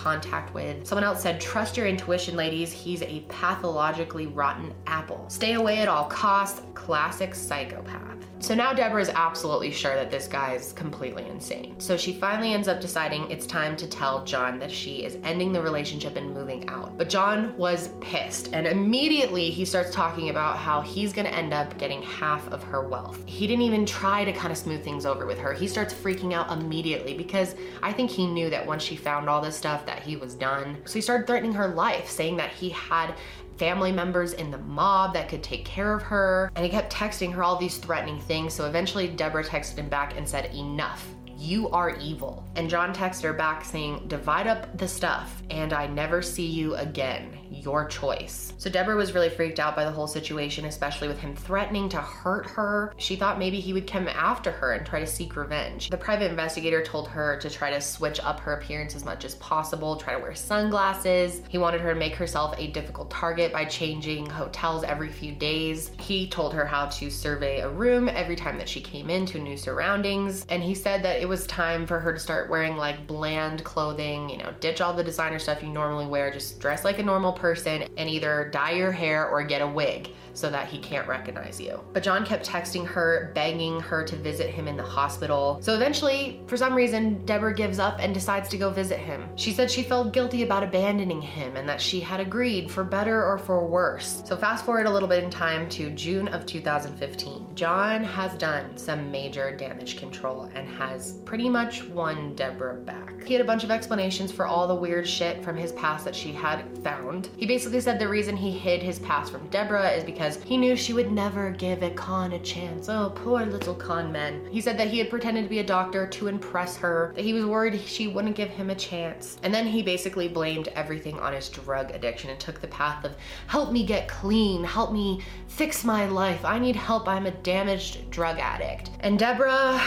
with. Someone else said, Trust your intuition, ladies. He's a pathologically rotten apple. Stay away at all costs. Classic psychopath. So now Deborah is absolutely sure that this guy is completely insane. So she finally ends up deciding it's time to tell John that she is ending the relationship and moving out. But John was pissed and immediately he starts talking about how he's gonna end up getting half of her wealth. He didn't even try to kind of smooth things over with her. He starts freaking out immediately because I think he knew that once she found all this stuff that he was done. So he started threatening her life, saying that he had family members in the mob that could take care of her. And he kept texting her all these threatening things. So eventually, Deborah texted him back and said, Enough. You are evil. And John texted her back saying, Divide up the stuff and I never see you again your choice. So Deborah was really freaked out by the whole situation, especially with him threatening to hurt her. She thought maybe he would come after her and try to seek revenge. The private investigator told her to try to switch up her appearance as much as possible, try to wear sunglasses. He wanted her to make herself a difficult target by changing hotels every few days. He told her how to survey a room every time that she came into new surroundings. And he said that it was time for her to start wearing like bland clothing, you know, ditch all the designer stuff you normally wear, just dress like a normal person and either dye your hair or get a wig so that he can't recognize you. But John kept texting her, begging her to visit him in the hospital. So eventually, for some reason, Deborah gives up and decides to go visit him. She said she felt guilty about abandoning him and that she had agreed for better or for worse. So fast forward a little bit in time to June of 2015. John has done some major damage control and has pretty much won Deborah back. He had a bunch of explanations for all the weird shit from his past that she had found. He basically said the reason he hid his past from Deborah is because he knew she would never give a con a chance. Oh, poor little con men. He said that he had pretended to be a doctor to impress her, that he was worried she wouldn't give him a chance. And then he basically blamed everything on his drug addiction and took the path of help me get clean, help me fix my life. I need help. I'm a damaged drug addict. And Deborah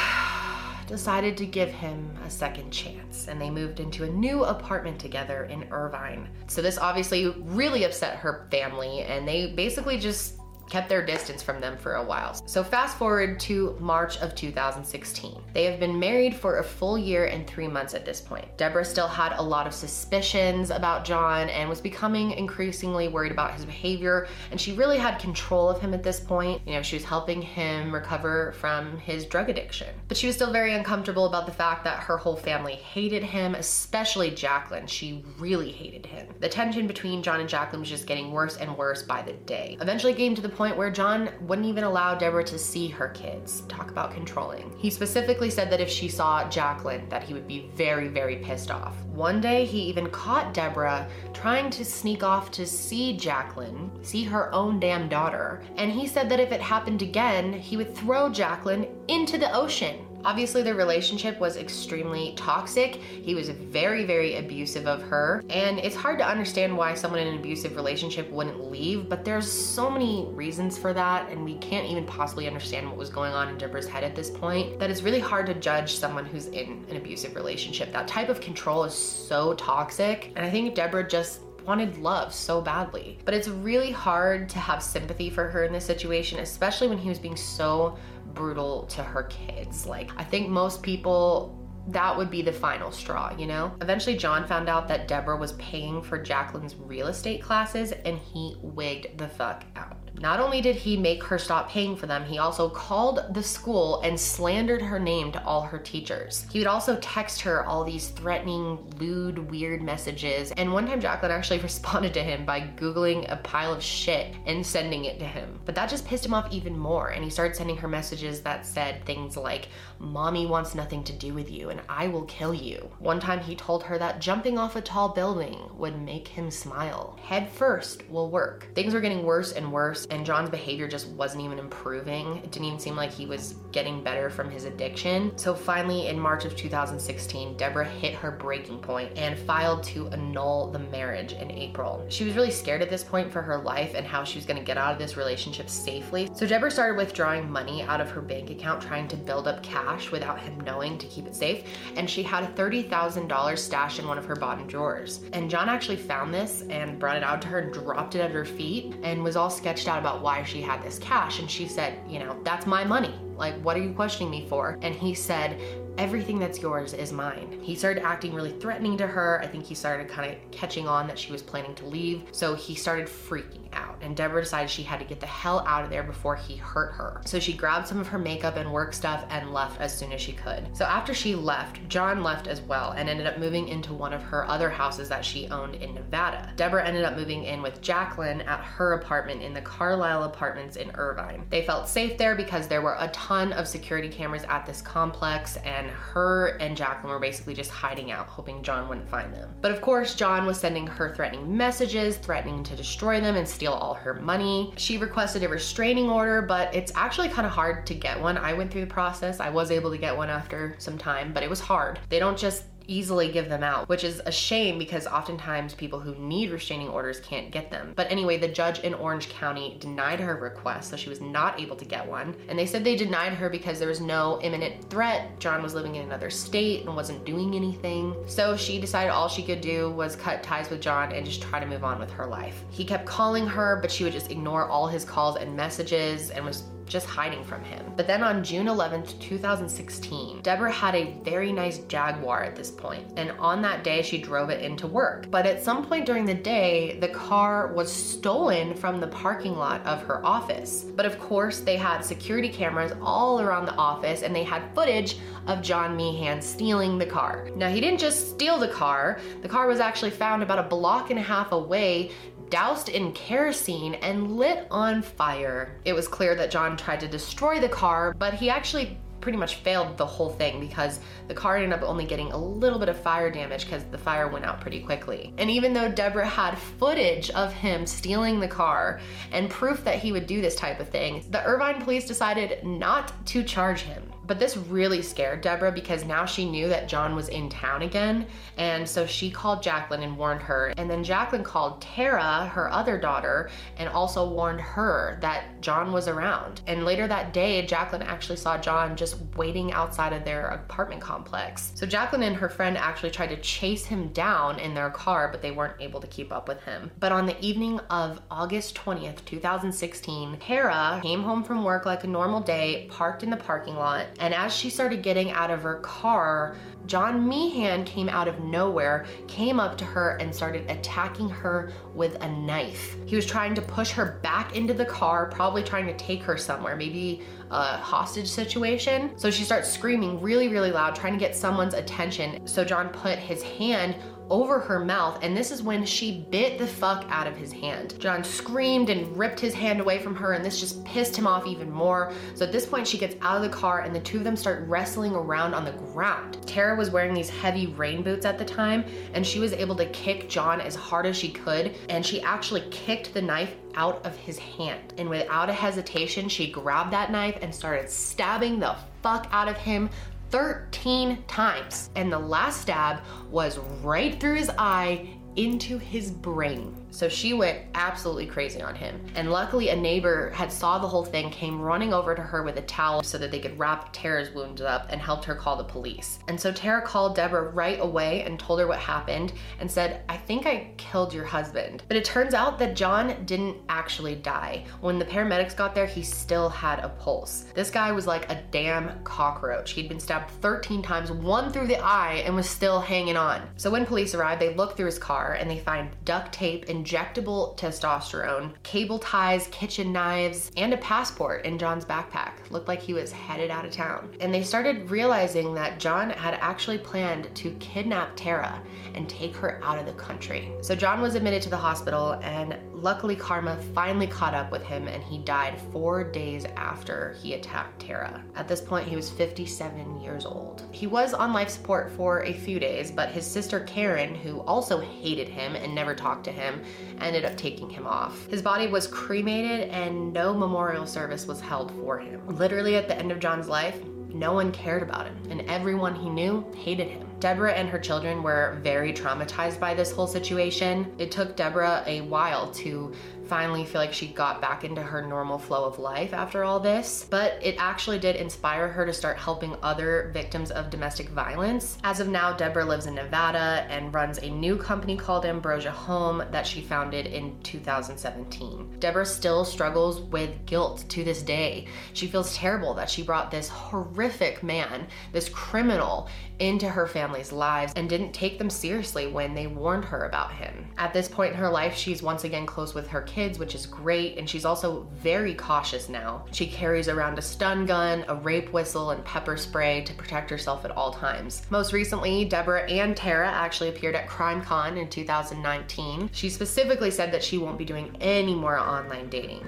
decided to give him a second chance and they moved into a new apartment together in Irvine. So this obviously really upset her family and they basically just kept their distance from them for a while. So fast forward to March of 2016. They have been married for a full year and three months at this point. Deborah still had a lot of suspicions about John and was becoming increasingly worried about his behavior, and she really had control of him at this point. You know, she was helping him recover from his drug addiction. But she was still very uncomfortable about the fact that her whole family hated him, especially Jacqueline. She really hated him. The tension between John and Jacqueline was just getting worse and worse by the day. Eventually came to the point point where John wouldn't even allow Deborah to see her kids. Talk about controlling. He specifically said that if she saw Jacqueline, that he would be very, very pissed off. One day, he even caught Deborah trying to sneak off to see Jacqueline, see her own damn daughter. And he said that if it happened again, he would throw Jacqueline into the ocean. Obviously, their relationship was extremely toxic. He was very, very abusive of her. And it's hard to understand why someone in an abusive relationship wouldn't leave, but there's so many reasons for that. And we can't even possibly understand what was going on in Deborah's head at this point that it's really hard to judge someone who's in an abusive relationship. That type of control is so toxic. And I think Deborah just wanted love so badly. But it's really hard to have sympathy for her in this situation, especially when he was being so brutal to her kids. Like, I think most people that would be the final straw, you know? Eventually, John found out that Deborah was paying for Jacqueline's real estate classes and he wigged the fuck out. Not only did he make her stop paying for them, he also called the school and slandered her name to all her teachers. He would also text her all these threatening, lewd, weird messages. And one time, Jacqueline actually responded to him by Googling a pile of shit and sending it to him. But that just pissed him off even more. And he started sending her messages that said things like, Mommy wants nothing to do with you and I will kill you. One time, he told her that jumping off a tall building would make him smile. Head first will work. Things were getting worse and worse and John's behavior just wasn't even improving. It didn't even seem like he was getting better from his addiction. So finally, in March of 2016, Deborah hit her breaking point and filed to annul the marriage in April. She was really scared at this point for her life and how she was going to get out of this relationship safely. So Deborah started withdrawing money out of her bank account, trying to build up cash without him knowing to keep it safe. And she had a $30,000 stashed in one of her bottom drawers. And John actually found this and brought it out to her, dropped it at her feet, and was all sketched out about why she had this cash. And she said, You know, that's my money. Like, what are you questioning me for? And he said, everything that's yours is mine. He started acting really threatening to her. I think he started kind of catching on that she was planning to leave. So he started freaking out. And Deborah decided she had to get the hell out of there before he hurt her. So she grabbed some of her makeup and work stuff and left as soon as she could. So after she left, John left as well and ended up moving into one of her other houses that she owned in Nevada. Deborah ended up moving in with Jacqueline at her apartment in the Carlisle Apartments in Irvine. They felt safe there because there were a ton of security cameras at this complex and her and Jacqueline were basically just hiding out, hoping John wouldn't find them. But of course, John was sending her threatening messages, threatening to destroy them and steal all her money. She requested a restraining order, but it's actually kind of hard to get one. I went through the process. I was able to get one after some time, but it was hard. They don't just easily give them out, which is a shame because oftentimes people who need restraining orders can't get them. But anyway, the judge in Orange County denied her request, so she was not able to get one. And they said they denied her because there was no imminent threat. John was living in another state and wasn't doing anything. So she decided all she could do was cut ties with John and just try to move on with her life. He kept calling her, but she would just ignore all his calls and messages and was just hiding from him. But then on June 11th, 2016, Deborah had a very nice Jaguar at this point, and on that day she drove it into work. But at some point during the day, the car was stolen from the parking lot of her office. But of course, they had security cameras all around the office and they had footage of John Meehan stealing the car. Now, he didn't just steal the car, the car was actually found about a block and a half away doused in kerosene and lit on fire. It was clear that John tried to destroy the car, but he actually pretty much failed the whole thing because the car ended up only getting a little bit of fire damage because the fire went out pretty quickly. And even though Deborah had footage of him stealing the car and proof that he would do this type of thing, the Irvine police decided not to charge him. But this really scared Deborah because now she knew that John was in town again. And so she called Jacqueline and warned her. And then Jacqueline called Tara, her other daughter, and also warned her that John was around. And later that day, Jacqueline actually saw John just waiting outside of their apartment complex. So Jacqueline and her friend actually tried to chase him down in their car, but they weren't able to keep up with him. But on the evening of August 20th, 2016, Tara came home from work like a normal day, parked in the parking lot, and as she started getting out of her car, John Meehan came out of nowhere, came up to her, and started attacking her with a knife. He was trying to push her back into the car, probably trying to take her somewhere, maybe a hostage situation. So she starts screaming really, really loud, trying to get someone's attention. So John put his hand over her mouth, and this is when she bit the fuck out of his hand. John screamed and ripped his hand away from her, and this just pissed him off even more. So at this point, she gets out of the car, and the two of them start wrestling around on the ground. Tara was wearing these heavy rain boots at the time, and she was able to kick John as hard as she could, and she actually kicked the knife out of his hand. And without a hesitation, she grabbed that knife and started stabbing the fuck out of him 13 times. And the last stab was right through his eye into his brain. So she went absolutely crazy on him. And luckily a neighbor had saw the whole thing, came running over to her with a towel so that they could wrap Tara's wounds up and helped her call the police. And so Tara called Deborah right away and told her what happened and said, I think I killed your husband. But it turns out that John didn't actually die. When the paramedics got there, he still had a pulse. This guy was like a damn cockroach. He'd been stabbed 13 times, one through the eye, and was still hanging on. So when police arrived, they look through his car and they find duct tape and injectable testosterone, cable ties, kitchen knives, and a passport in John's backpack. Looked like he was headed out of town. And they started realizing that John had actually planned to kidnap Tara and take her out of the country. So John was admitted to the hospital and luckily, karma finally caught up with him and he died four days after he attacked Tara. At this point, he was 57 years old. He was on life support for a few days, but his sister Karen, who also hated him and never talked to him, ended up taking him off. His body was cremated and no memorial service was held for him. Literally at the end of John's life, no one cared about him, and everyone he knew hated him. Deborah and her children were very traumatized by this whole situation. It took Deborah a while to finally feel like she got back into her normal flow of life after all this, but it actually did inspire her to start helping other victims of domestic violence. As of now, Deborah lives in Nevada and runs a new company called Ambrosia Home that she founded in 2017. Deborah still struggles with guilt to this day. She feels terrible that she brought this horrific man, this criminal, into her family's lives and didn't take them seriously when they warned her about him. At this point in her life, she's once again close with her kids, which is great, and she's also very cautious now. She carries around a stun gun, a rape whistle, and pepper spray to protect herself at all times. Most recently, Deborah and Tara actually appeared at CrimeCon in 2019. She specifically said that she won't be doing any more online dating.